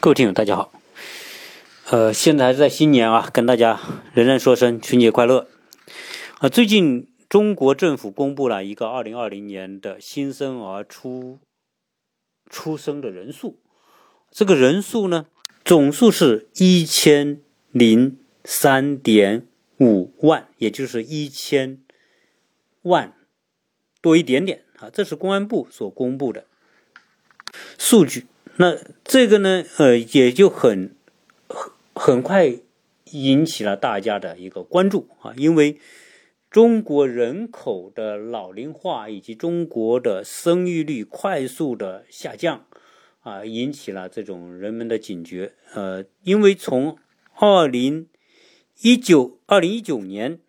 各位听友，大家好。呃，现在还是在新年啊，跟大家仍然说声春节快乐。啊，最近中国政府公布了一个二零二零年的新生儿出出生的人数，这个人数呢，总数是一千零三点五万，也就是一千万多一点点啊。这是公安部所公布的数据。那这个呢，呃，也就很很很快引起了大家的一个关注啊，因为中国人口的老龄化以及中国的生育率快速的下降啊，引起了这种人们的警觉。呃，因为从二零一九二零一九年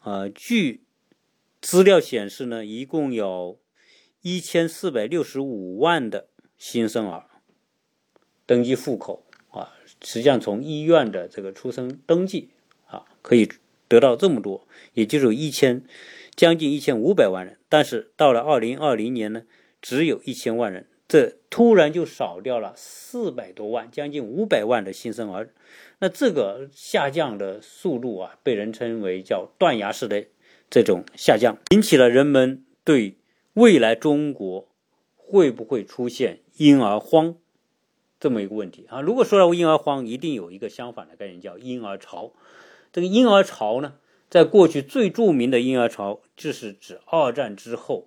啊，据资料显示呢，一共有一千四百六十五万的新生儿。登记户口啊，实际上从医院的这个出生登记啊，可以得到这么多，也就是一千将近一千五百万人。但是到了二零二零年呢，只有一千万人，这突然就少掉了四百多万，将近五百万的新生儿。那这个下降的速度啊，被人称为叫断崖式的这种下降，引起了人们对未来中国会不会出现婴儿荒。这么一个问题啊，如果说到婴儿荒，一定有一个相反的概念，叫婴儿潮。这个婴儿潮呢，在过去最著名的婴儿潮，就是指二战之后，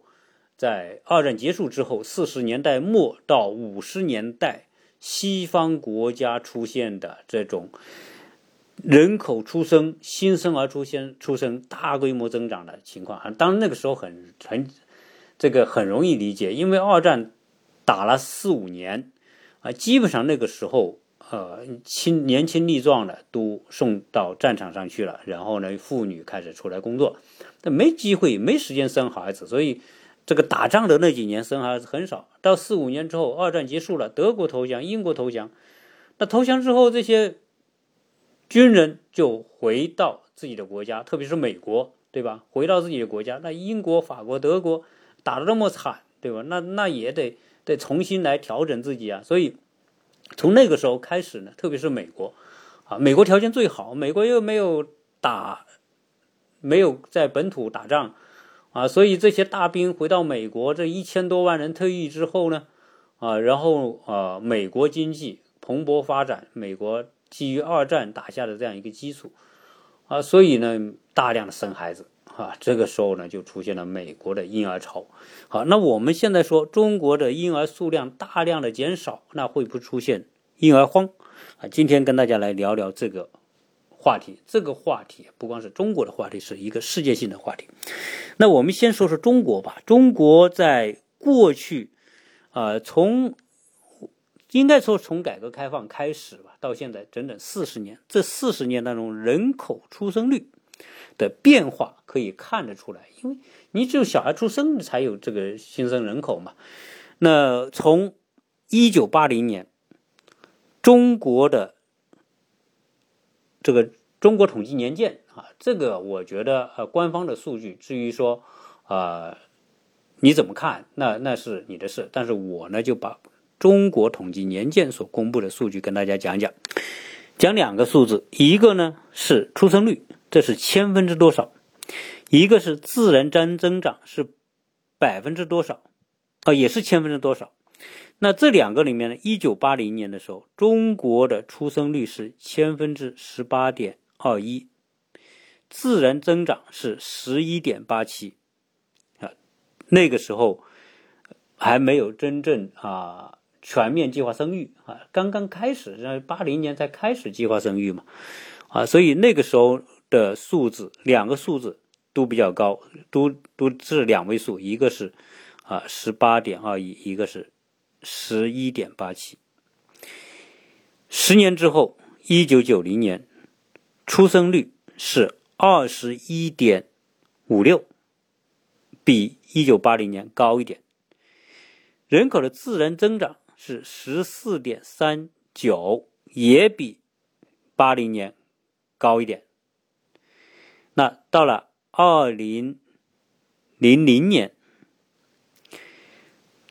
在二战结束之后，四十年代末到五十年代，西方国家出现的这种人口出生、新生儿出现出生大规模增长的情况啊。当然那个时候很很这个很容易理解，因为二战打了四五年。啊，基本上那个时候，呃，轻年轻力壮的都送到战场上去了，然后呢，妇女开始出来工作，但没机会，没时间生孩子，所以这个打仗的那几年生孩子很少。到四五年之后，二战结束了，德国投降，英国投降，那投降之后，这些军人就回到自己的国家，特别是美国，对吧？回到自己的国家，那英国、法国、德国打得那么惨，对吧？那那也得。得重新来调整自己啊，所以从那个时候开始呢，特别是美国啊，美国条件最好，美国又没有打，没有在本土打仗啊，所以这些大兵回到美国，这一千多万人退役之后呢，啊，然后啊，美国经济蓬勃发展，美国基于二战打下的这样一个基础啊，所以呢，大量的生孩子。啊，这个时候呢，就出现了美国的婴儿潮。好，那我们现在说中国的婴儿数量大量的减少，那会不会出现婴儿荒？啊，今天跟大家来聊聊这个话题。这个话题不光是中国的话题，是一个世界性的话题。那我们先说说中国吧。中国在过去，啊，从应该说从改革开放开始吧，到现在整整四十年，这四十年当中，人口出生率。的变化可以看得出来，因为你只有小孩出生才有这个新生人口嘛。那从一九八零年，中国的这个中国统计年鉴啊，这个我觉得呃官方的数据，至于说啊你怎么看，那那是你的事。但是我呢就把中国统计年鉴所公布的数据跟大家讲讲，讲两个数字，一个呢是出生率。这是千分之多少？一个是自然增增长是百分之多少？啊，也是千分之多少？那这两个里面呢？一九八零年的时候，中国的出生率是千分之十八点二一，自然增长是十一点八七。啊，那个时候还没有真正啊全面计划生育啊，刚刚开始，那八零年才开始计划生育嘛，啊，所以那个时候。的数字，两个数字都比较高，都都是两位数，一个是啊十八点二一，一个是十一点八七。十年之后，一九九零年，出生率是二十一点五六，比一九八零年高一点。人口的自然增长是十四点三九，也比八零年高一点。那到了二零零零年，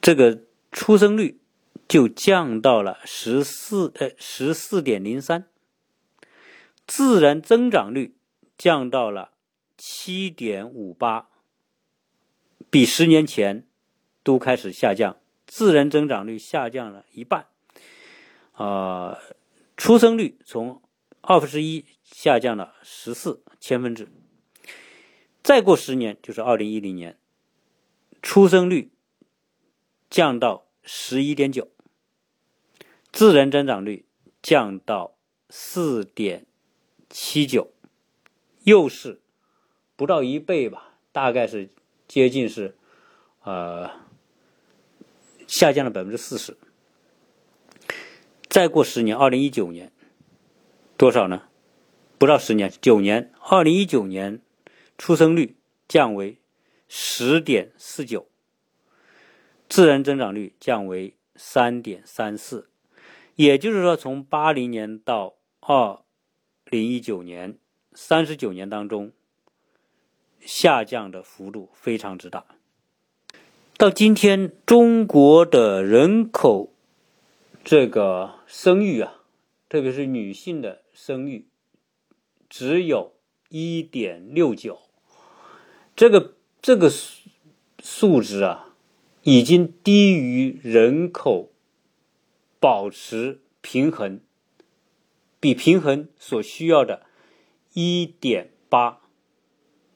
这个出生率就降到了十四呃十四点零三，自然增长率降到了七点五八，比十年前都开始下降，自然增长率下降了一半，啊，出生率从二分之一下降了十四千分之，再过十年就是二零一零年，出生率降到十一点九。自然增长率降到四点七九，又是不到一倍吧，大概是接近是呃下降了百分之四十。再过十年，二零一九年多少呢？不到十年，九年，二零一九年出生率降为十点四九，自然增长率降为三点三四。也就是说，从八零年到二零一九年，三十九年当中，下降的幅度非常之大。到今天，中国的人口这个生育啊，特别是女性的生育，只有一点六九，这个这个数数值啊，已经低于人口。保持平衡，比平衡所需要的1.8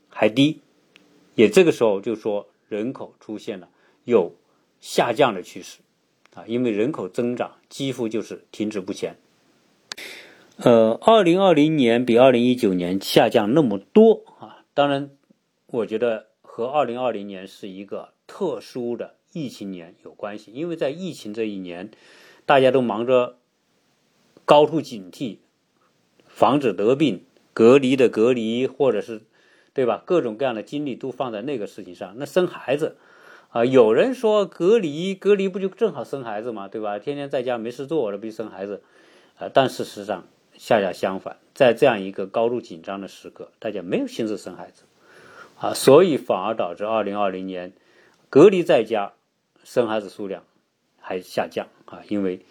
还低，也这个时候就说人口出现了有下降的趋势啊，因为人口增长几乎就是停止不前。呃，二零二零年比二零一九年下降那么多啊，当然，我觉得和二零二零年是一个特殊的疫情年有关系，因为在疫情这一年。大家都忙着高度警惕，防止得病、隔离的隔离，或者是对吧？各种各样的精力都放在那个事情上。那生孩子啊，有人说隔离隔离不就正好生孩子嘛，对吧？天天在家没事做，那不就生孩子啊？但事实上恰恰相反，在这样一个高度紧张的时刻，大家没有心思生孩子啊，所以反而导致二零二零年隔离在家生孩子数量。还下降啊，因为，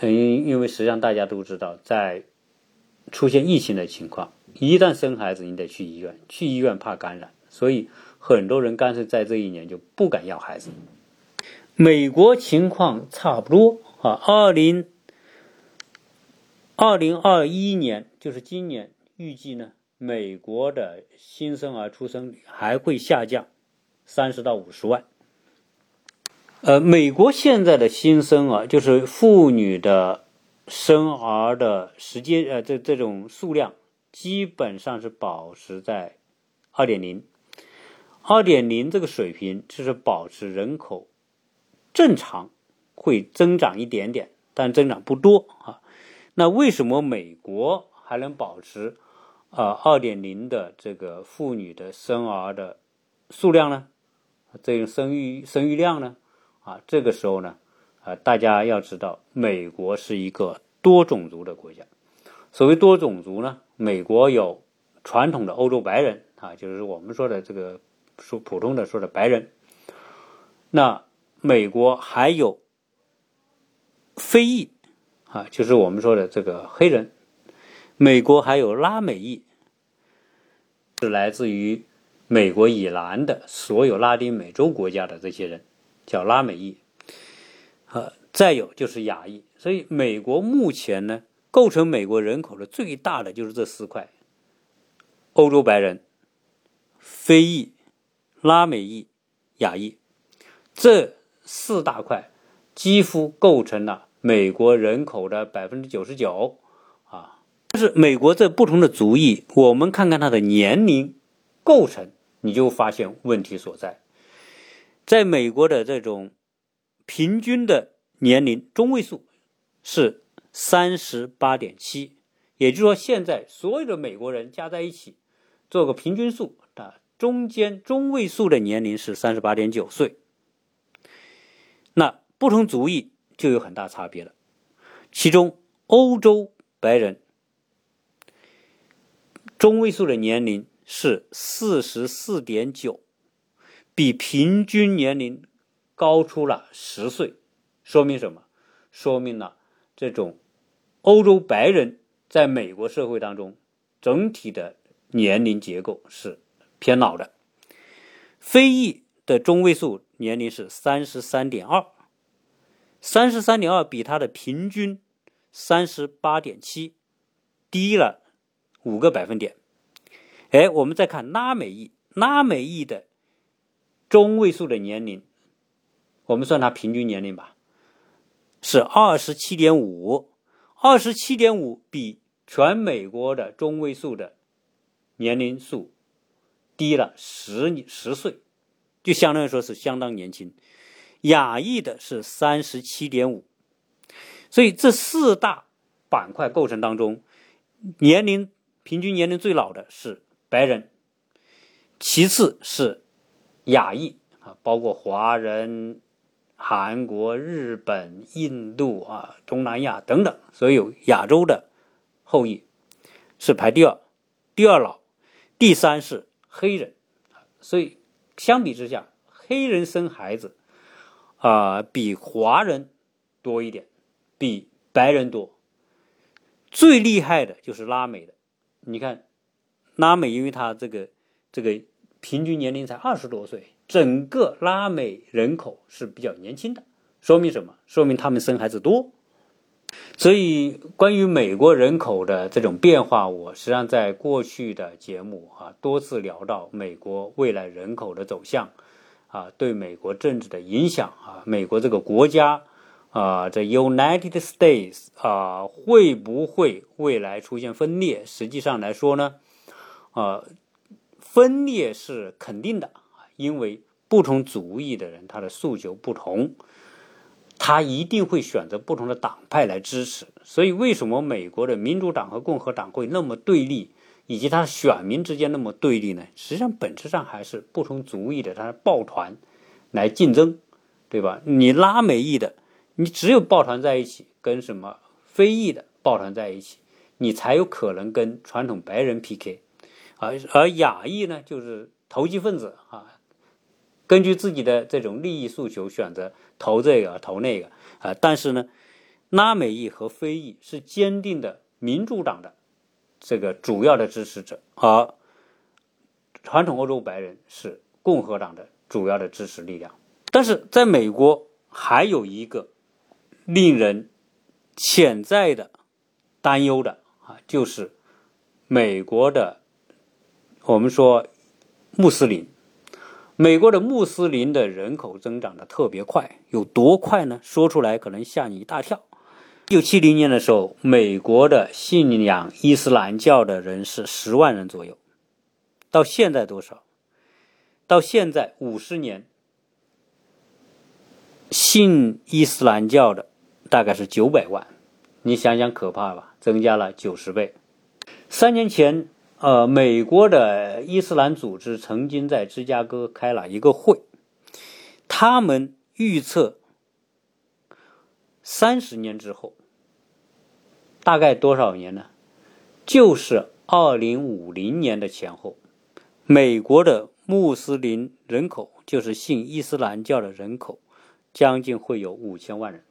因因为实际上大家都知道，在出现疫情的情况，一旦生孩子，你得去医院，去医院怕感染，所以很多人干脆在这一年就不敢要孩子。美国情况差不多啊，二零二零二一年就是今年，预计呢，美国的新生儿出生率还会下降三十到五十万。呃，美国现在的新生儿就是妇女的生儿的时间，呃，这这种数量基本上是保持在二点零，二点零这个水平就是保持人口正常，会增长一点点，但增长不多啊。那为什么美国还能保持啊二点零的这个妇女的生儿的数量呢？这种生育生育量呢？啊，这个时候呢，啊，大家要知道，美国是一个多种族的国家。所谓多种族呢，美国有传统的欧洲白人啊，就是我们说的这个说普通的说的白人。那美国还有非裔啊，就是我们说的这个黑人。美国还有拉美裔，是来自于美国以南的所有拉丁美洲国家的这些人。叫拉美裔，呃，再有就是亚裔，所以美国目前呢，构成美国人口的最大的就是这四块：欧洲白人、非裔、拉美裔、亚裔，这四大块几乎构成了美国人口的百分之九十九啊。但是美国这不同的族裔，我们看看它的年龄构成，你就发现问题所在。在美国的这种平均的年龄中位数是三十八点七，也就是说，现在所有的美国人加在一起做个平均数啊，中间中位数的年龄是三十八点九岁。那不同族裔就有很大差别了，其中欧洲白人中位数的年龄是四十四点九。比平均年龄高出了十岁，说明什么？说明了这种欧洲白人在美国社会当中整体的年龄结构是偏老的。非裔的中位数年龄是三十三点二，三十三点二比他的平均三十八点七低了五个百分点。哎，我们再看拉美裔，拉美裔的中位数的年龄，我们算它平均年龄吧，是二十七点五，二十七点五比全美国的中位数的年龄数低了十十岁，就相当于说是相当年轻。亚裔的是三十七点五，所以这四大板块构成当中，年龄平均年龄最老的是。白人，其次是亚裔啊，包括华人、韩国、日本、印度啊、东南亚等等所有亚洲的后裔是排第二，第二老，第三是黑人，所以相比之下，黑人生孩子啊比华人多一点，比白人多。最厉害的就是拉美的，你看。拉美因为它这个这个平均年龄才二十多岁，整个拉美人口是比较年轻的，说明什么？说明他们生孩子多。所以关于美国人口的这种变化，我实际上在过去的节目啊多次聊到美国未来人口的走向，啊对美国政治的影响啊，美国这个国家啊这 United States 啊会不会未来出现分裂？实际上来说呢？啊，分裂是肯定的因为不同族裔的人他的诉求不同，他一定会选择不同的党派来支持。所以，为什么美国的民主党和共和党会那么对立，以及他选民之间那么对立呢？实际上，本质上还是不同族裔的他是抱团来竞争，对吧？你拉美裔的，你只有抱团在一起，跟什么非裔的抱团在一起，你才有可能跟传统白人 PK。而而亚裔呢，就是投机分子啊，根据自己的这种利益诉求选择投这个投那个啊。但是呢，拉美裔和非裔是坚定的民主党的这个主要的支持者，而传统欧洲白人是共和党的主要的支持力量。但是在美国还有一个令人潜在的担忧的啊，就是美国的。我们说，穆斯林，美国的穆斯林的人口增长的特别快，有多快呢？说出来可能吓你一大跳。一九七零年的时候，美国的信仰伊斯兰教的人是十万人左右，到现在多少？到现在五十年，信伊斯兰教的大概是九百万，你想想可怕吧？增加了九十倍。三年前。呃，美国的伊斯兰组织曾经在芝加哥开了一个会，他们预测三十年之后，大概多少年呢？就是二零五零年的前后，美国的穆斯林人口，就是信伊斯兰教的人口，将近会有五千万人，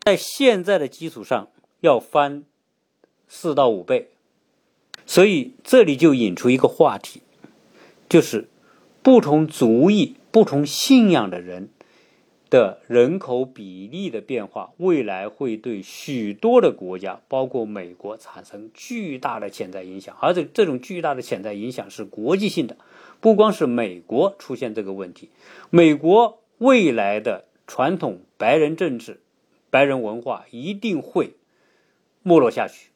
在现在的基础上要翻四到五倍。所以这里就引出一个话题，就是不同族裔、不同信仰的人的人口比例的变化，未来会对许多的国家，包括美国，产生巨大的潜在影响。而且这种巨大的潜在影响是国际性的，不光是美国出现这个问题，美国未来的传统白人政治、白人文化一定会没落下去。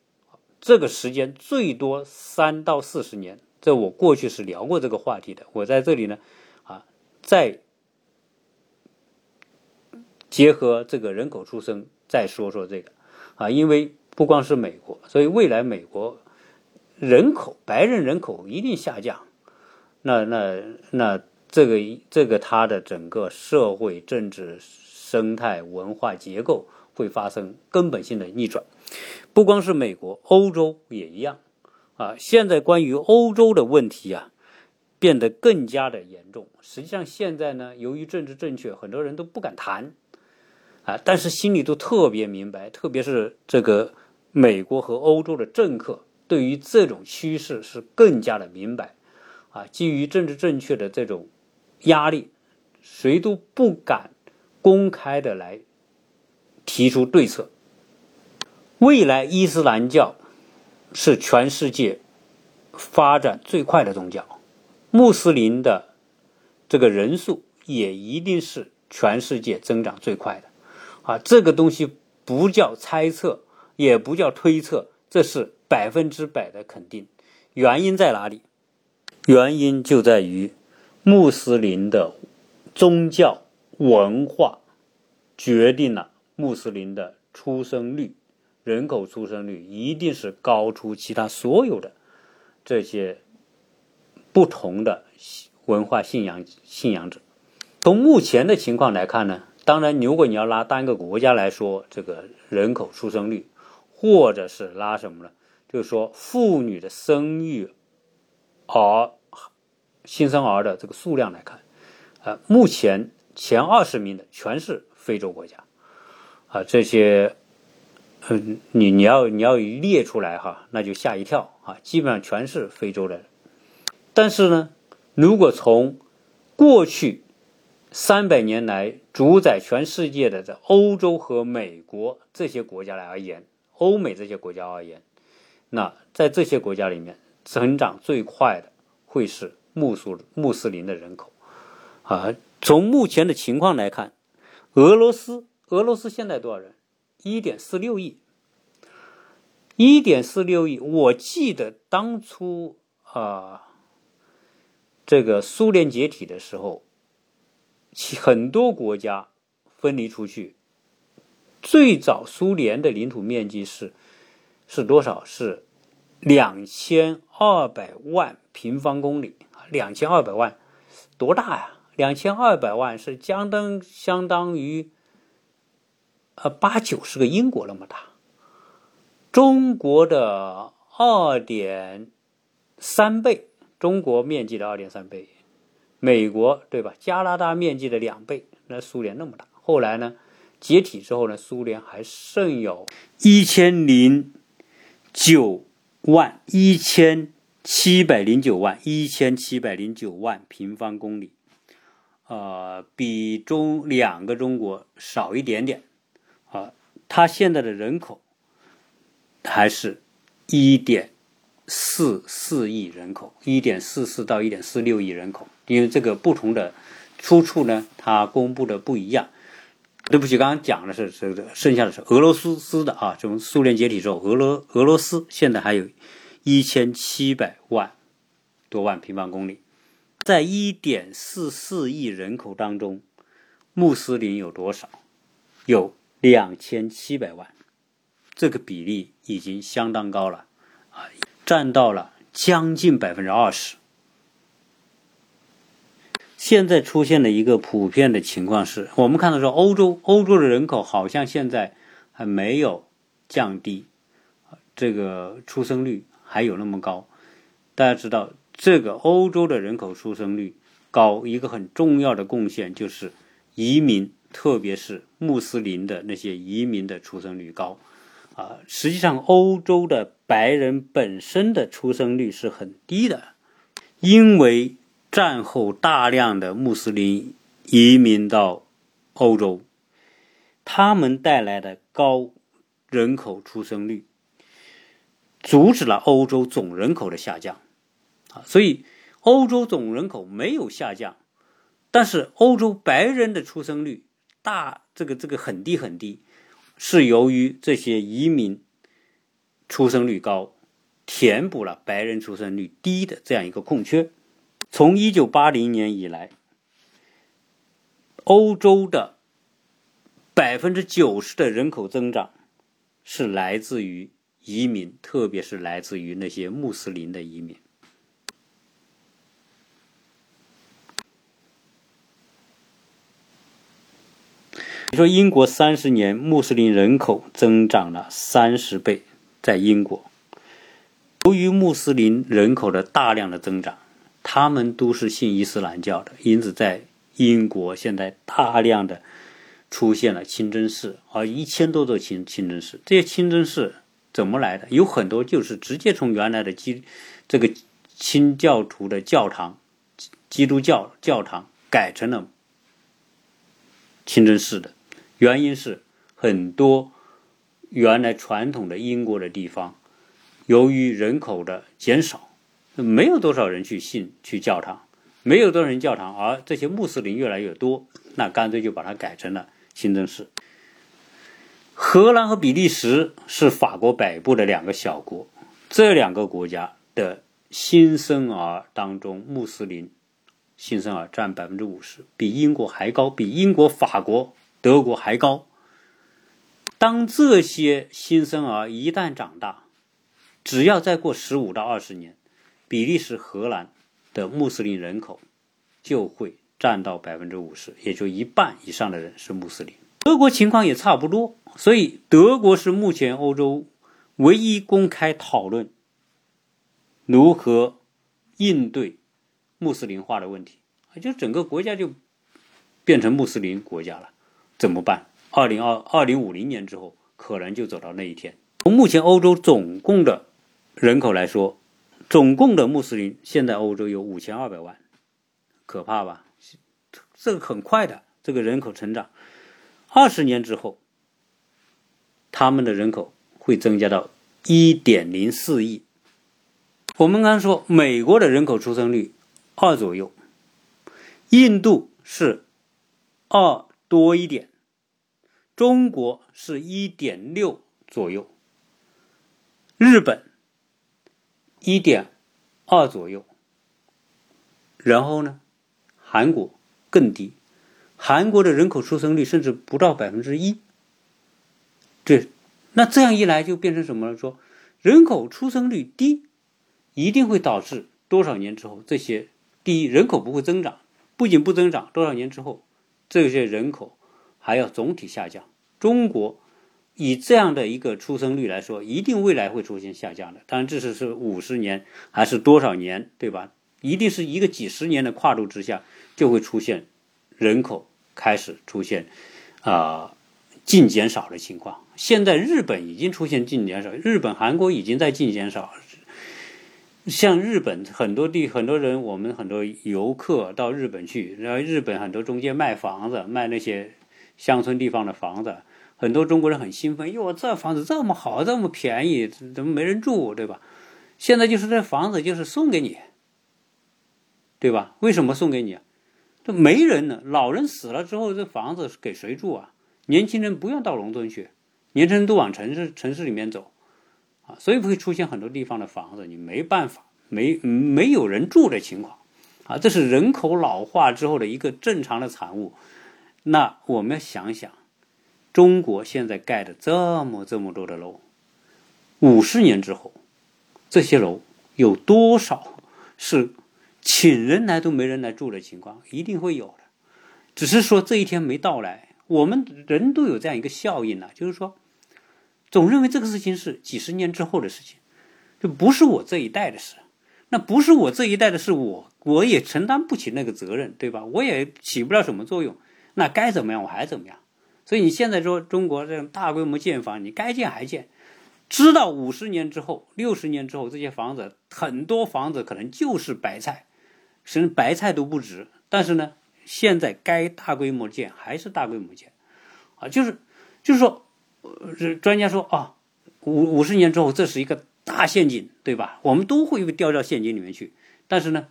这个时间最多三到四十年，这我过去是聊过这个话题的。我在这里呢，啊，再结合这个人口出生再说说这个，啊，因为不光是美国，所以未来美国人口白人人口一定下降，那那那这个这个它的整个社会政治生态文化结构会发生根本性的逆转。不光是美国，欧洲也一样，啊，现在关于欧洲的问题啊，变得更加的严重。实际上，现在呢，由于政治正确，很多人都不敢谈，啊，但是心里都特别明白，特别是这个美国和欧洲的政客，对于这种趋势是更加的明白，啊，基于政治正确的这种压力，谁都不敢公开的来提出对策。未来伊斯兰教是全世界发展最快的宗教，穆斯林的这个人数也一定是全世界增长最快的。啊，这个东西不叫猜测，也不叫推测，这是百分之百的肯定。原因在哪里？原因就在于穆斯林的宗教文化决定了穆斯林的出生率、人口出生率一定是高出其他所有的这些不同的文化信仰信仰者。从目前的情况来看呢？当然，如果你要拿单个国家来说，这个人口出生率，或者是拉什么呢？就是说妇女的生育儿新生儿的这个数量来看，啊，目前前二十名的全是非洲国家，啊，这些，嗯，你你要你要一列出来哈，那就吓一跳啊，基本上全是非洲的。但是呢，如果从过去。三百年来主宰全世界的这欧洲和美国这些国家来而言，欧美这些国家而言，那在这些国家里面增长最快的会是穆苏穆斯林的人口啊。从目前的情况来看，俄罗斯俄罗斯现在多少人？一点四六亿，一点四六亿。我记得当初啊，这个苏联解体的时候。其很多国家分离出去，最早苏联的领土面积是是多少？是两千二百万平方公里！两千二百万多大呀？两千二百万是相当相当于呃八九十个英国那么大，中国的二点三倍，中国面积的二点三倍。美国对吧？加拿大面积的两倍，那苏联那么大。后来呢，解体之后呢，苏联还剩有一千零九万一千七百零九万一千七百零九万平方公里，呃，比中两个中国少一点点。啊，它现在的人口还是一点四四亿人口，一点四四到一点四六亿人口。因为这个不同的出处呢，它公布的不一样。对不起，刚刚讲的是这个，剩下的是俄罗斯斯的啊。从苏联解体之后，俄罗俄罗斯现在还有一千七百万多万平方公里，在一点四四亿人口当中，穆斯林有多少？有两千七百万，这个比例已经相当高了，占到了将近百分之二十。现在出现的一个普遍的情况是，我们看到说，欧洲欧洲的人口好像现在还没有降低，这个出生率还有那么高。大家知道，这个欧洲的人口出生率高，一个很重要的贡献就是移民，特别是穆斯林的那些移民的出生率高。啊，实际上，欧洲的白人本身的出生率是很低的，因为。战后大量的穆斯林移民到欧洲，他们带来的高人口出生率，阻止了欧洲总人口的下降，啊，所以欧洲总人口没有下降，但是欧洲白人的出生率大，这个这个很低很低，是由于这些移民出生率高，填补了白人出生率低的这样一个空缺。从一九八零年以来，欧洲的百分之九十的人口增长是来自于移民，特别是来自于那些穆斯林的移民。你说英国三十年穆斯林人口增长了三十倍，在英国，由于穆斯林人口的大量的增长。他们都是信伊斯兰教的，因此在英国现在大量的出现了清真寺，啊，一千多座清清真寺。这些清真寺怎么来的？有很多就是直接从原来的基这个清教徒的教堂、基督教教堂改成了清真寺的。原因是很多原来传统的英国的地方，由于人口的减少，没有多少人去信去教堂，没有多少人教堂，而这些穆斯林越来越多，那干脆就把它改成了。清真寺。荷兰和比利时是法国北部的两个小国，这两个国家的新生儿当中，穆斯林新生儿占百分之五十，比英国还高，比英国、法国、德国还高。当这些新生儿一旦长大，只要再过十五到二十年，比利时、荷兰的穆斯林人口就会。占到百分之五十，也就一半以上的人是穆斯林。德国情况也差不多，所以德国是目前欧洲唯一公开讨论如何应对穆斯林化的问题。啊就整个国家就变成穆斯林国家了，怎么办？二零二二零五零年之后，可能就走到那一天。从目前欧洲总共的人口来说，总共的穆斯林现在欧洲有五千二百万，可怕吧？这个很快的，这个人口成长，二十年之后，他们的人口会增加到一点零四亿。我们刚才说，美国的人口出生率二左右，印度是二多一点，中国是一点六左右，日本一点二左右，然后呢，韩国。更低，韩国的人口出生率甚至不到百分之一。对，那这样一来就变成什么了？说人口出生率低，一定会导致多少年之后，这些第一人口不会增长，不仅不增长，多少年之后，这些人口还要总体下降。中国以这样的一个出生率来说，一定未来会出现下降的。当然，这是是五十年还是多少年，对吧？一定是一个几十年的跨度之下。就会出现人口开始出现啊净减少的情况。现在日本已经出现净减少，日本、韩国已经在净减少。像日本很多地很多人，我们很多游客到日本去，然后日本很多中介卖房子，卖那些乡村地方的房子，很多中国人很兴奋，哟，这房子这么好，这么便宜，怎么没人住，对吧？现在就是这房子就是送给你，对吧？为什么送给你？这没人呢，老人死了之后，这房子给谁住啊？年轻人不愿到农村去，年轻人都往城市城市里面走，啊，所以会出现很多地方的房子你没办法，没没有人住的情况，啊，这是人口老化之后的一个正常的产物。那我们要想想，中国现在盖的这么这么多的楼，五十年之后，这些楼有多少是？请人来都没人来住的情况一定会有的，只是说这一天没到来。我们人都有这样一个效应呢，就是说，总认为这个事情是几十年之后的事情，就不是我这一代的事。那不是我这一代的事，我我也承担不起那个责任，对吧？我也起不了什么作用。那该怎么样我还怎么样。所以你现在说中国这种大规模建房，你该建还建，知道五十年之后、六十年之后，这些房子很多房子可能就是白菜。甚至白菜都不值，但是呢，现在该大规模建还是大规模建，啊，就是，就是说，呃，专家说啊，五五十年之后这是一个大陷阱，对吧？我们都会被掉到陷阱里面去。但是呢，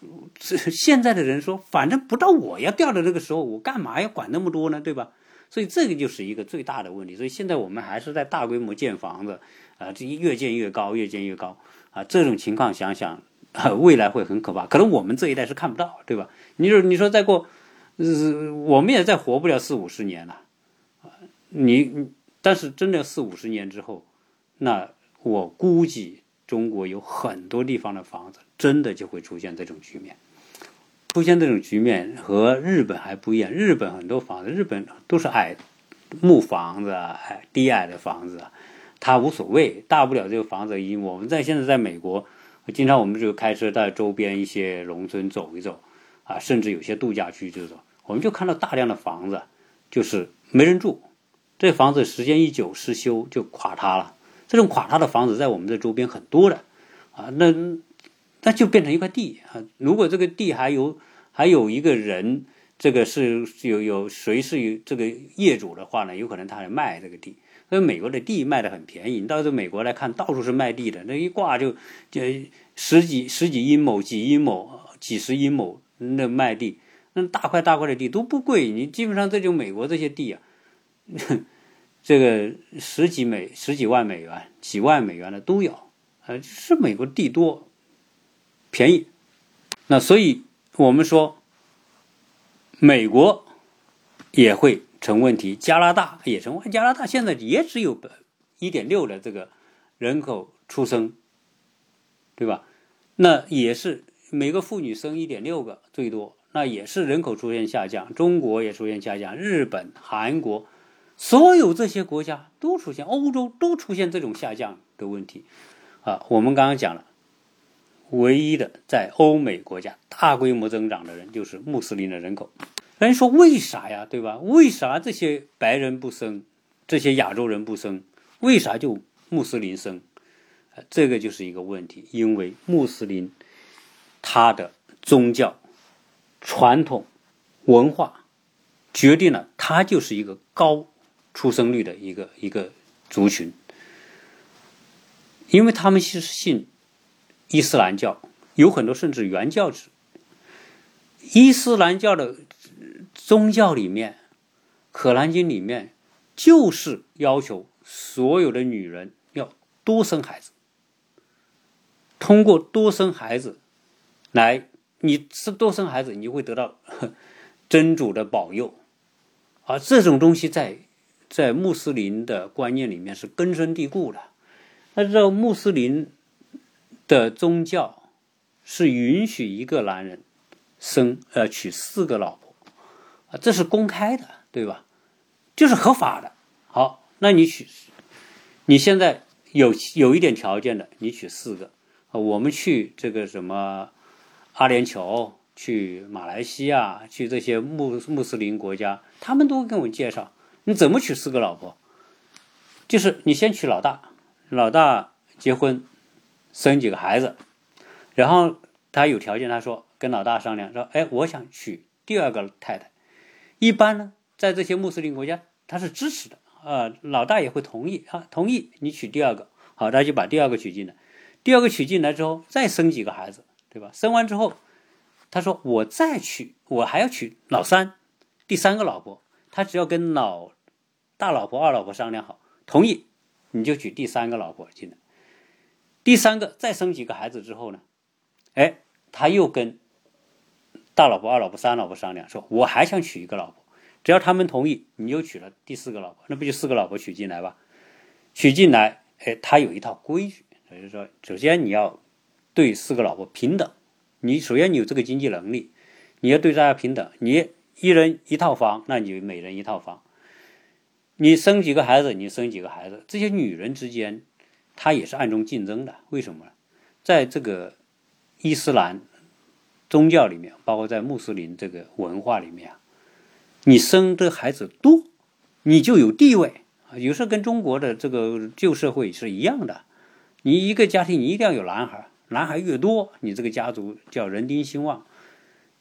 现在的人说，反正不到我要掉的那个时候，我干嘛要管那么多呢？对吧？所以这个就是一个最大的问题。所以现在我们还是在大规模建房子，啊，这越建越高，越建越高，啊，这种情况想想。未来会很可怕，可能我们这一代是看不到，对吧？你说，你说再过，呃，我们也再活不了四五十年了，啊你，但是真的四五十年之后，那我估计中国有很多地方的房子真的就会出现这种局面，出现这种局面和日本还不一样。日本很多房子，日本都是矮木房子，矮低矮的房子，它无所谓，大不了这个房子，因我们在现在在美国。经常我们就开车在周边一些农村走一走，啊，甚至有些度假区就是说，我们就看到大量的房子，就是没人住，这房子时间一久失修就垮塌了。这种垮塌的房子在我们的周边很多的，啊，那那就变成一块地啊。如果这个地还有还有一个人，这个是有有谁是有这个业主的话呢？有可能他来卖这个地。所以美国的地卖的很便宜，你到这美国来看，到处是卖地的，那一挂就就十几十几英亩、几英亩、几十英亩那卖地，那大块大块的地都不贵。你基本上这就美国这些地啊。这个十几美十几万美元、几万美元的都有，呃，是美国地多，便宜。那所以我们说，美国也会成问题，加拿大也成。加拿大现在也只有一点六的这个人口出生，对吧？那也是每个妇女生一点六个最多，那也是人口出现下降。中国也出现下降，日本、韩国。所有这些国家都出现，欧洲都出现这种下降的问题，啊，我们刚刚讲了，唯一的在欧美国家大规模增长的人就是穆斯林的人口。人说为啥呀？对吧？为啥这些白人不生，这些亚洲人不生，为啥就穆斯林生？这个就是一个问题，因为穆斯林他的宗教、传统、文化决定了他就是一个高。出生率的一个一个族群，因为他们是信伊斯兰教，有很多甚至原教旨。伊斯兰教的宗教里面，《可兰经》里面就是要求所有的女人要多生孩子，通过多生孩子来，你是多生孩子，你就会得到 真主的保佑，而这种东西在。在穆斯林的观念里面是根深蒂固的。那这穆斯林的宗教是允许一个男人生呃娶四个老婆啊，这是公开的，对吧？就是合法的。好，那你娶，你现在有有一点条件的，你娶四个。我们去这个什么阿联酋、去马来西亚、去这些穆穆斯林国家，他们都跟我介绍。你怎么娶四个老婆？就是你先娶老大，老大结婚，生几个孩子，然后他有条件，他说跟老大商量说：“哎，我想娶第二个太太。”一般呢，在这些穆斯林国家，他是支持的啊，老大也会同意啊，同意你娶第二个。好，他就把第二个娶进来。第二个娶进来之后，再生几个孩子，对吧？生完之后，他说我再娶，我还要娶老三，第三个老婆。他只要跟老大老婆、二老婆商量好，同意，你就娶第三个老婆进来。第三个再生几个孩子之后呢？哎，他又跟大老婆、二老婆、三老婆商量，说我还想娶一个老婆，只要他们同意，你就娶了第四个老婆，那不就四个老婆娶进来吧？娶进来，哎，他有一套规矩，就是说，首先你要对四个老婆平等，你首先你有这个经济能力，你要对大家平等，你一人一套房，那你每人一套房。你生几个孩子，你生几个孩子，这些女人之间，她也是暗中竞争的。为什么？在这个伊斯兰宗教里面，包括在穆斯林这个文化里面啊，你生的孩子多，你就有地位啊。有时候跟中国的这个旧社会是一样的，你一个家庭你一定要有男孩，男孩越多，你这个家族叫人丁兴旺。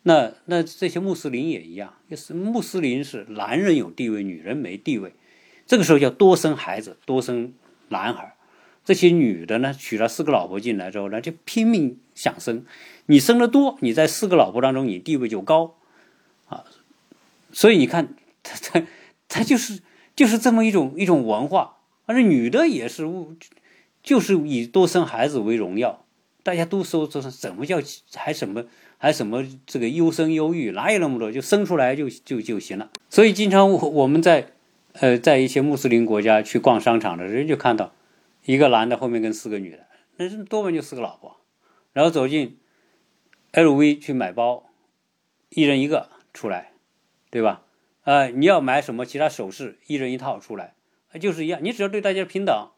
那那这些穆斯林也一样，是穆斯林是男人有地位，女人没地位。这个时候要多生孩子，多生男孩这些女的呢，娶了四个老婆进来之后呢，就拼命想生。你生的多，你在四个老婆当中，你地位就高啊。所以你看，他他他就是就是这么一种一种文化。而且女的也是，就是以多生孩子为荣耀。大家都说说什么叫还什么还什么这个优生优育，哪有那么多？就生出来就就就行了。所以经常我我们在。呃，在一些穆斯林国家去逛商场的人就看到一个男的后面跟四个女的，那多半就四个老婆。然后走进 LV 去买包，一人一个出来，对吧？啊，你要买什么其他首饰，一人一套出来，就是一样。你只要对大家平等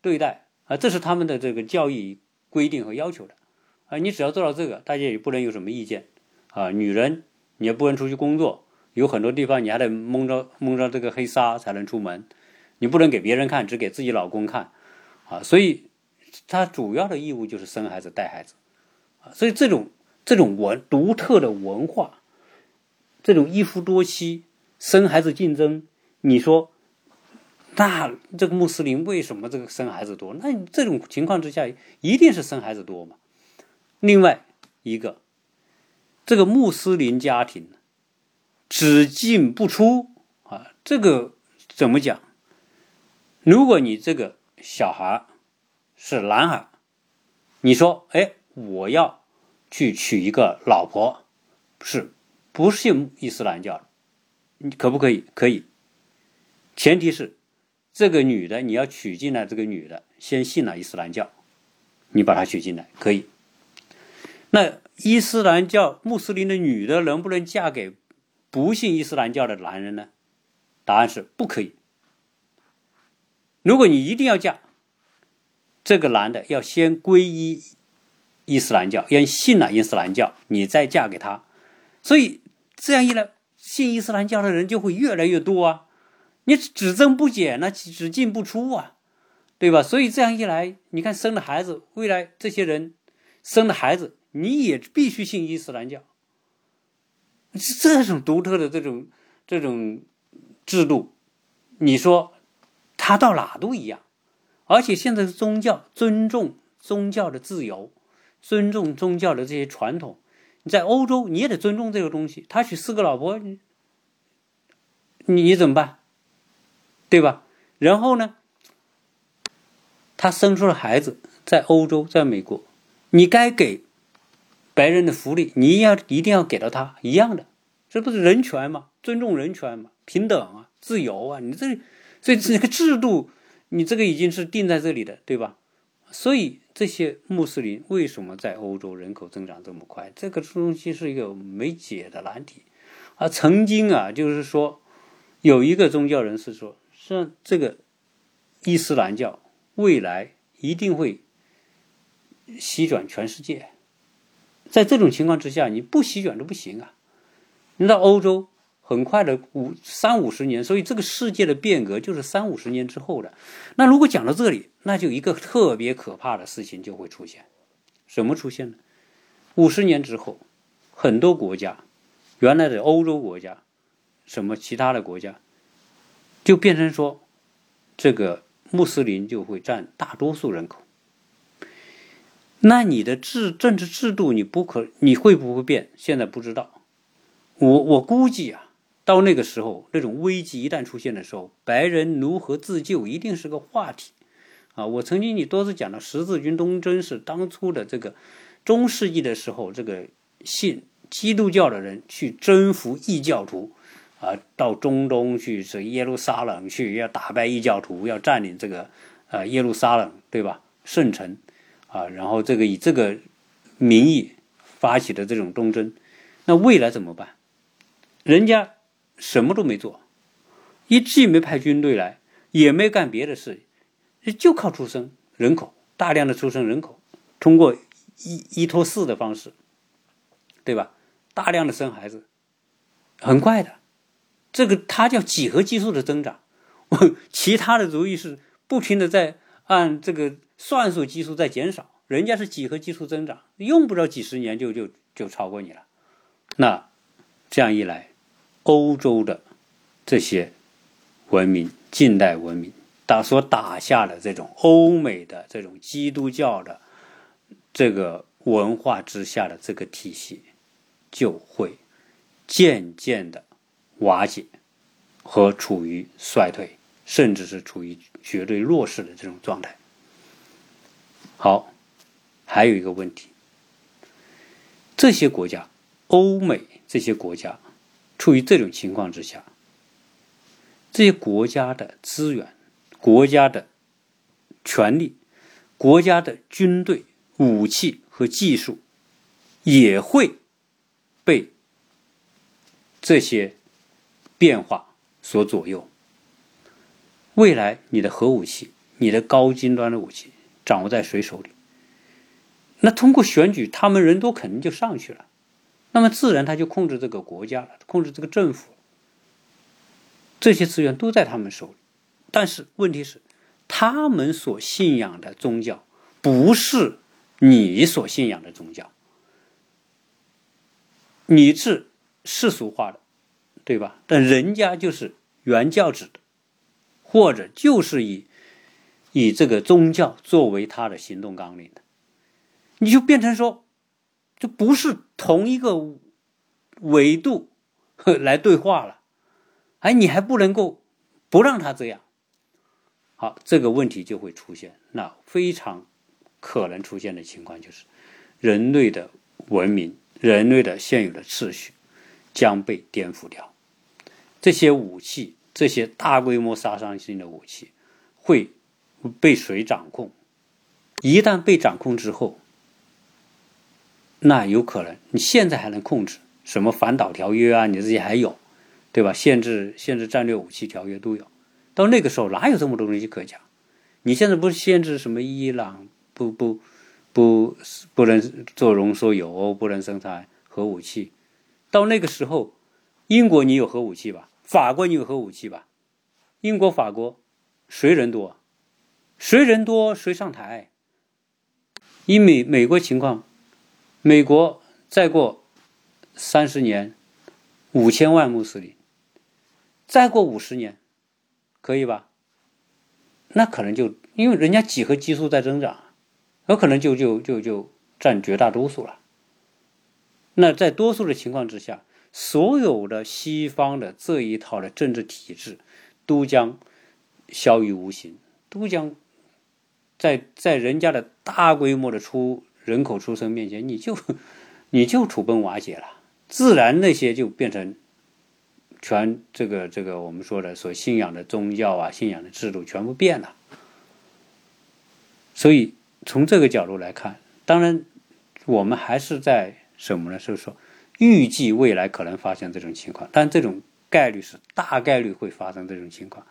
对待啊，这是他们的这个教育规定和要求的啊。你只要做到这个，大家也不能有什么意见啊。女人你也不能出去工作。有很多地方你还得蒙着蒙着这个黑纱才能出门，你不能给别人看，只给自己老公看，啊，所以他主要的义务就是生孩子带孩子，啊，所以这种这种文独特的文化，这种一夫多妻、生孩子竞争，你说，那这个穆斯林为什么这个生孩子多？那这种情况之下，一定是生孩子多嘛？另外一个，这个穆斯林家庭。只进不出啊，这个怎么讲？如果你这个小孩是男孩，你说，哎，我要去娶一个老婆，是不信伊斯兰教？你可不可以？可以，前提是这个女的你要娶进来，这个女的先信了伊斯兰教，你把她娶进来可以。那伊斯兰教穆斯林的女的能不能嫁给？不信伊斯兰教的男人呢？答案是不可以。如果你一定要嫁，这个男的要先皈依伊斯兰教，要信了伊斯兰教，你再嫁给他。所以这样一来，信伊斯兰教的人就会越来越多啊！你只增不减，那只进不出啊，对吧？所以这样一来，你看生的孩子，未来这些人生的孩子，你也必须信伊斯兰教。这种独特的这种这种制度，你说他到哪都一样，而且现在的宗教尊重宗教的自由，尊重宗教的这些传统。你在欧洲你也得尊重这个东西。他娶四个老婆，你你怎么办？对吧？然后呢，他生出了孩子，在欧洲，在美国，你该给。白人的福利，你要一定要给到他一样的，这不是人权吗？尊重人权嘛，平等啊，自由啊，你这，所以这个制度，你这个已经是定在这里的，对吧？所以这些穆斯林为什么在欧洲人口增长这么快？这个东西是一个没解的难题。啊，曾经啊，就是说有一个宗教人士说，像这个伊斯兰教未来一定会席卷全世界。在这种情况之下，你不席卷都不行啊！你到欧洲，很快的五三五十年，所以这个世界的变革就是三五十年之后的。那如果讲到这里，那就一个特别可怕的事情就会出现，什么出现呢？五十年之后，很多国家，原来的欧洲国家，什么其他的国家，就变成说，这个穆斯林就会占大多数人口。那你的制政治制度你不可你会不会变？现在不知道。我我估计啊，到那个时候，那种危机一旦出现的时候，白人如何自救一定是个话题啊！我曾经你多次讲到十字军东征是当初的这个中世纪的时候，这个信基督教的人去征服异教徒啊，到中东去是耶路撒冷去要打败异教徒，要占领这个呃耶路撒冷，对吧？圣城。啊，然后这个以这个名义发起的这种东征，那未来怎么办？人家什么都没做，一既没派军队来，也没干别的事，就靠出生人口，大量的出生人口，通过一一托四的方式，对吧？大量的生孩子，很快的，这个它叫几何基数的增长，其他的族裔是不停的在按这个。算术基数在减少，人家是几何基数增长，用不着几十年就就就超过你了。那这样一来，欧洲的这些文明，近代文明打所打下的这种欧美的这种基督教的这个文化之下的这个体系，就会渐渐的瓦解和处于衰退，甚至是处于绝对弱势的这种状态。好，还有一个问题，这些国家，欧美这些国家，处于这种情况之下，这些国家的资源、国家的权力、国家的军队、武器和技术，也会被这些变化所左右。未来，你的核武器，你的高精端的武器。掌握在谁手里？那通过选举，他们人多肯定就上去了，那么自然他就控制这个国家了，控制这个政府。这些资源都在他们手里。但是问题是，他们所信仰的宗教不是你所信仰的宗教，你是世俗化的，对吧？但人家就是原教旨的，或者就是以以这个宗教作为他的行动纲领的，你就变成说，这不是同一个维度来对话了。哎，你还不能够不让他这样，好，这个问题就会出现。那非常可能出现的情况就是，人类的文明、人类的现有的秩序将被颠覆掉。这些武器，这些大规模杀伤性的武器会被谁掌控？一旦被掌控之后，那有可能你现在还能控制什么反导条约啊？你自己还有。对吧？限制限制战略武器条约都有，到那个时候哪有这么多东西可讲？你现在不是限制什么伊朗不不不不能做浓缩铀，不能生产核武器？到那个时候，英国你有核武器吧？法国你有核武器吧？英国、法国谁人多？谁人多谁上台？以美美国情况，美国再过三十年，五千万穆斯林。再过五十年，可以吧？那可能就因为人家几何基数在增长，有可能就就就就占绝大多数了。那在多数的情况之下，所有的西方的这一套的政治体制都将消于无形，都将在在人家的大规模的出人口出生面前，你就你就土崩瓦解了，自然那些就变成。全这个这个我们说的所信仰的宗教啊，信仰的制度全部变了。所以从这个角度来看，当然我们还是在什么呢？就是说预计未来可能发生这种情况，但这种概率是大概率会发生这种情况。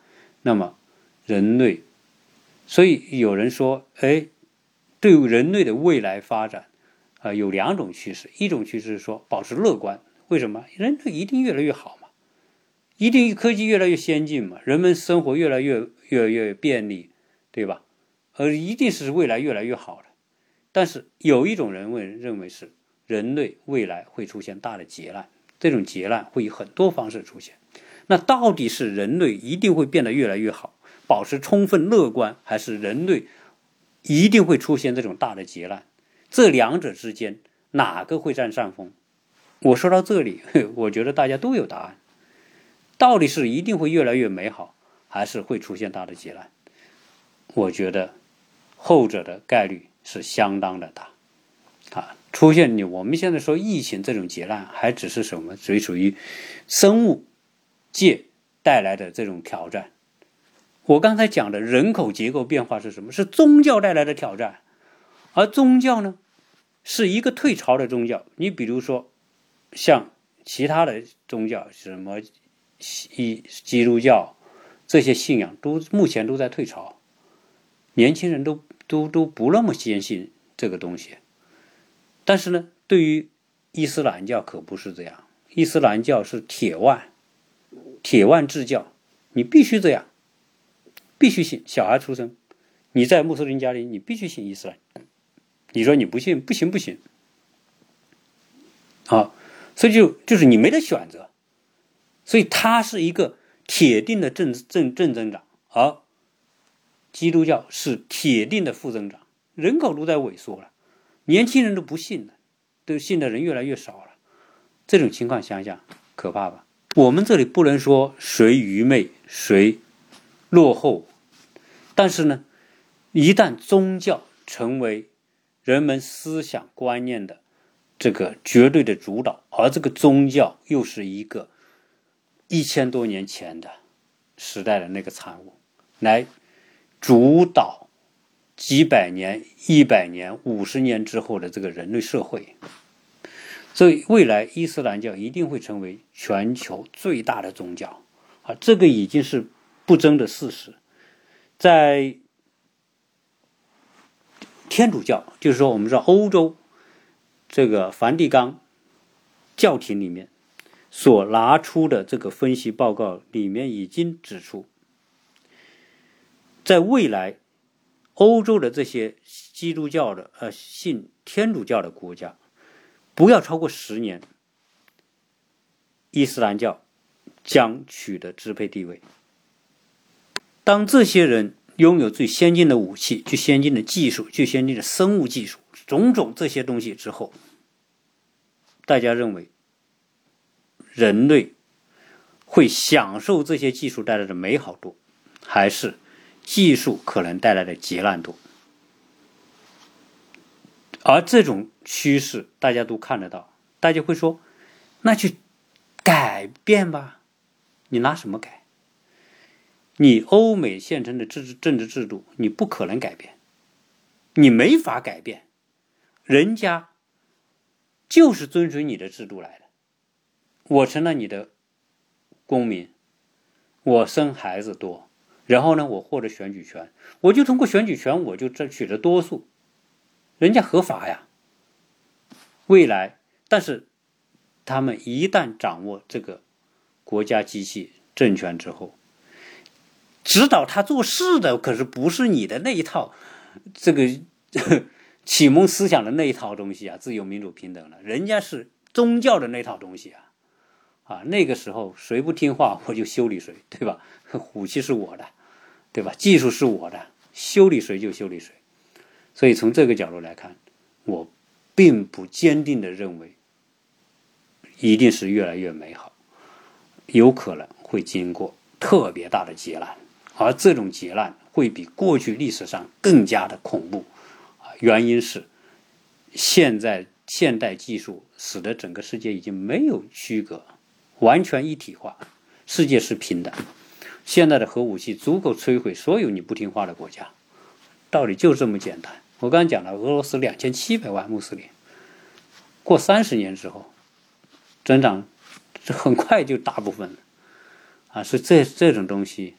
那么人类，所以有人说，哎，对人类的未来发展啊，有两种趋势，一种趋势是说保持乐观，为什么？人类一定越来越好嘛。一定科技越来越先进嘛，人们生活越来越越来越便利，对吧？而一定是未来越来越好的。但是有一种人问认为是人类未来会出现大的劫难，这种劫难会以很多方式出现。那到底是人类一定会变得越来越好，保持充分乐观，还是人类一定会出现这种大的劫难？这两者之间哪个会占上风？我说到这里，我觉得大家都有答案。到底是一定会越来越美好，还是会出现大的劫难？我觉得后者的概率是相当的大。啊，出现你我们现在说疫情这种劫难，还只是什么？只属于生物界带来的这种挑战。我刚才讲的人口结构变化是什么？是宗教带来的挑战。而宗教呢，是一个退潮的宗教。你比如说，像其他的宗教，什么？基基督教这些信仰都目前都在退潮，年轻人都都都不那么坚信这个东西。但是呢，对于伊斯兰教可不是这样，伊斯兰教是铁腕，铁腕制教，你必须这样，必须信。小孩出生，你在穆斯林家里，你必须信伊斯兰。你说你不信，不行不行。好，所以就就是你没得选择。所以它是一个铁定的正正正增长，而基督教是铁定的负增长，人口都在萎缩了，年轻人都不信了，都信的人越来越少了。这种情况想想可怕吧？我们这里不能说谁愚昧谁落后，但是呢，一旦宗教成为人们思想观念的这个绝对的主导，而这个宗教又是一个。一千多年前的时代的那个产物，来主导几百年、一百年、五十年之后的这个人类社会，所以未来伊斯兰教一定会成为全球最大的宗教啊！这个已经是不争的事实。在天主教，就是说，我们说欧洲这个梵蒂冈教廷里面。所拿出的这个分析报告里面已经指出，在未来，欧洲的这些基督教的呃信天主教的国家，不要超过十年，伊斯兰教将取得支配地位。当这些人拥有最先进的武器、最先进的技术、最先进的生物技术，种种这些东西之后，大家认为人类会享受这些技术带来的美好多，还是技术可能带来的劫难多？而这种趋势大家都看得到，大家会说：“那去改变吧，你拿什么改？”你欧美现成的治政治制度，你不可能改变，你没法改变，人家就是遵循你的制度来的。我成了你的公民，我生孩子多，然后呢，我获得选举权，我就通过选举权，我就争取得多数，人家合法呀。未来，但是他们一旦掌握这个国家机器政权之后。指导他做事的可是不是你的那一套，这个 启蒙思想的那一套东西啊，自由民主平等了，人家是宗教的那套东西啊，啊，那个时候谁不听话我就修理谁，对吧？武器是我的，对吧？技术是我的，修理谁就修理谁。所以从这个角度来看，我并不坚定的认为一定是越来越美好，有可能会经过特别大的劫难。而这种劫难会比过去历史上更加的恐怖，啊，原因是现在现代技术使得整个世界已经没有区隔，完全一体化，世界是平等。现在的核武器足够摧毁所有你不听话的国家，道理就这么简单。我刚刚讲了，俄罗斯两千七百万穆斯林，过三十年之后，增长很快就大部分了，啊，是这这种东西。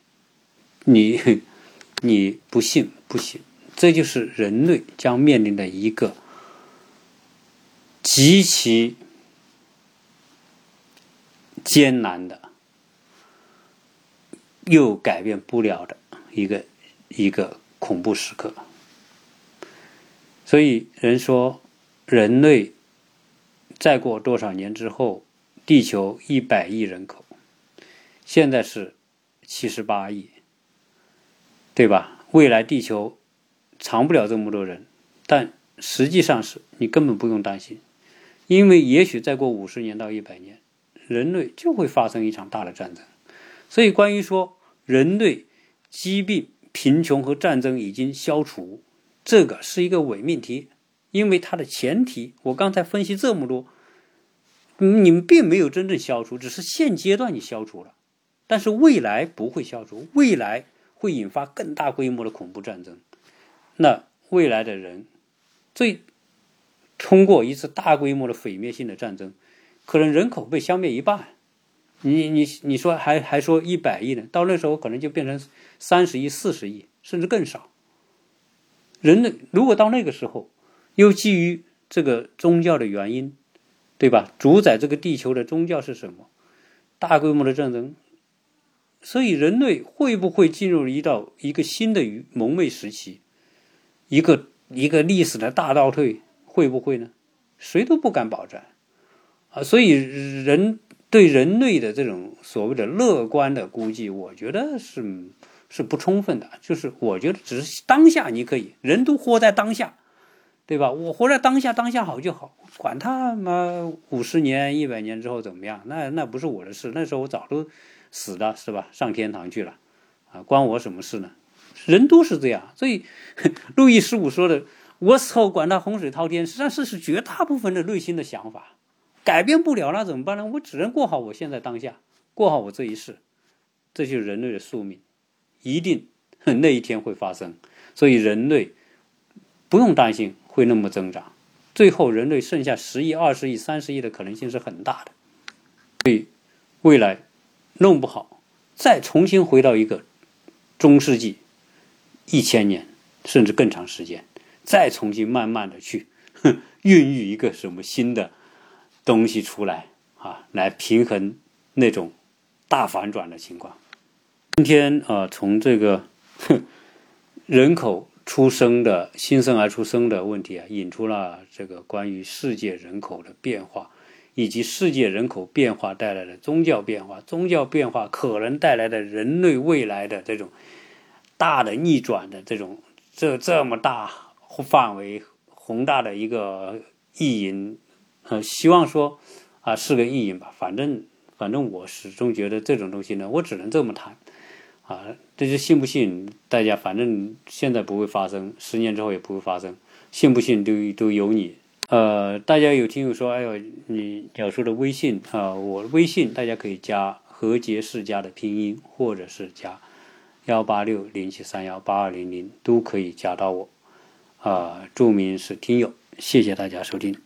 你，你不信不行，这就是人类将面临的一个极其艰难的，又改变不了的一个一个恐怖时刻。所以人说，人类再过多少年之后，地球一百亿人口，现在是七十八亿。对吧？未来地球藏不了这么多人，但实际上是你根本不用担心，因为也许再过五十年到一百年，人类就会发生一场大的战争。所以，关于说人类疾病、贫穷和战争已经消除，这个是一个伪命题，因为它的前提，我刚才分析这么多，你们并没有真正消除，只是现阶段你消除了，但是未来不会消除，未来。会引发更大规模的恐怖战争。那未来的人，最通过一次大规模的毁灭性的战争，可能人口被消灭一半。你你你说还还说一百亿呢？到那时候可能就变成三十亿、四十亿，甚至更少。人类如果到那个时候，又基于这个宗教的原因，对吧？主宰这个地球的宗教是什么？大规模的战争。所以，人类会不会进入一道一个新的蒙昧时期，一个一个历史的大倒退，会不会呢？谁都不敢保证啊！所以，人对人类的这种所谓的乐观的估计，我觉得是是不充分的。就是我觉得，只是当下你可以，人都活在当下，对吧？我活在当下，当下好就好，管他妈五十年、一百年之后怎么样，那那不是我的事。那时候我早都。死的是吧？上天堂去了，啊，关我什么事呢？人都是这样，所以路易十五说的“我死后管他洪水滔天”，实际上是是绝大部分的内心的想法，改变不了那怎么办呢？我只能过好我现在当下，过好我这一世，这就是人类的宿命，一定那一天会发生。所以人类不用担心会那么增长，最后人类剩下十亿、二十亿、三十亿的可能性是很大的，所以未来。弄不好，再重新回到一个中世纪，一千年甚至更长时间，再重新慢慢的去 孕育一个什么新的东西出来啊，来平衡那种大反转的情况。今天啊，从这个 人口出生的新生儿出生的问题啊，引出了这个关于世界人口的变化，以及世界人口变化带来的宗教变化，宗教变化可能带来的人类未来的这种大的逆转的这种这这么大范围宏大的一个意淫，呃，希望说。啊，是个意淫吧，反正反正我始终觉得这种东西呢，我只能这么谈，啊，这就信不信，大家反正现在不会发生，十年之后也不会发生，信不信都都由你。呃，大家有听友说，哎呦，你鸟叔的微信啊，我微信大家可以加何杰世家的拼音，或者是加幺八六零七三幺八二零零，都可以加到我，啊，注明是听友，谢谢大家收听。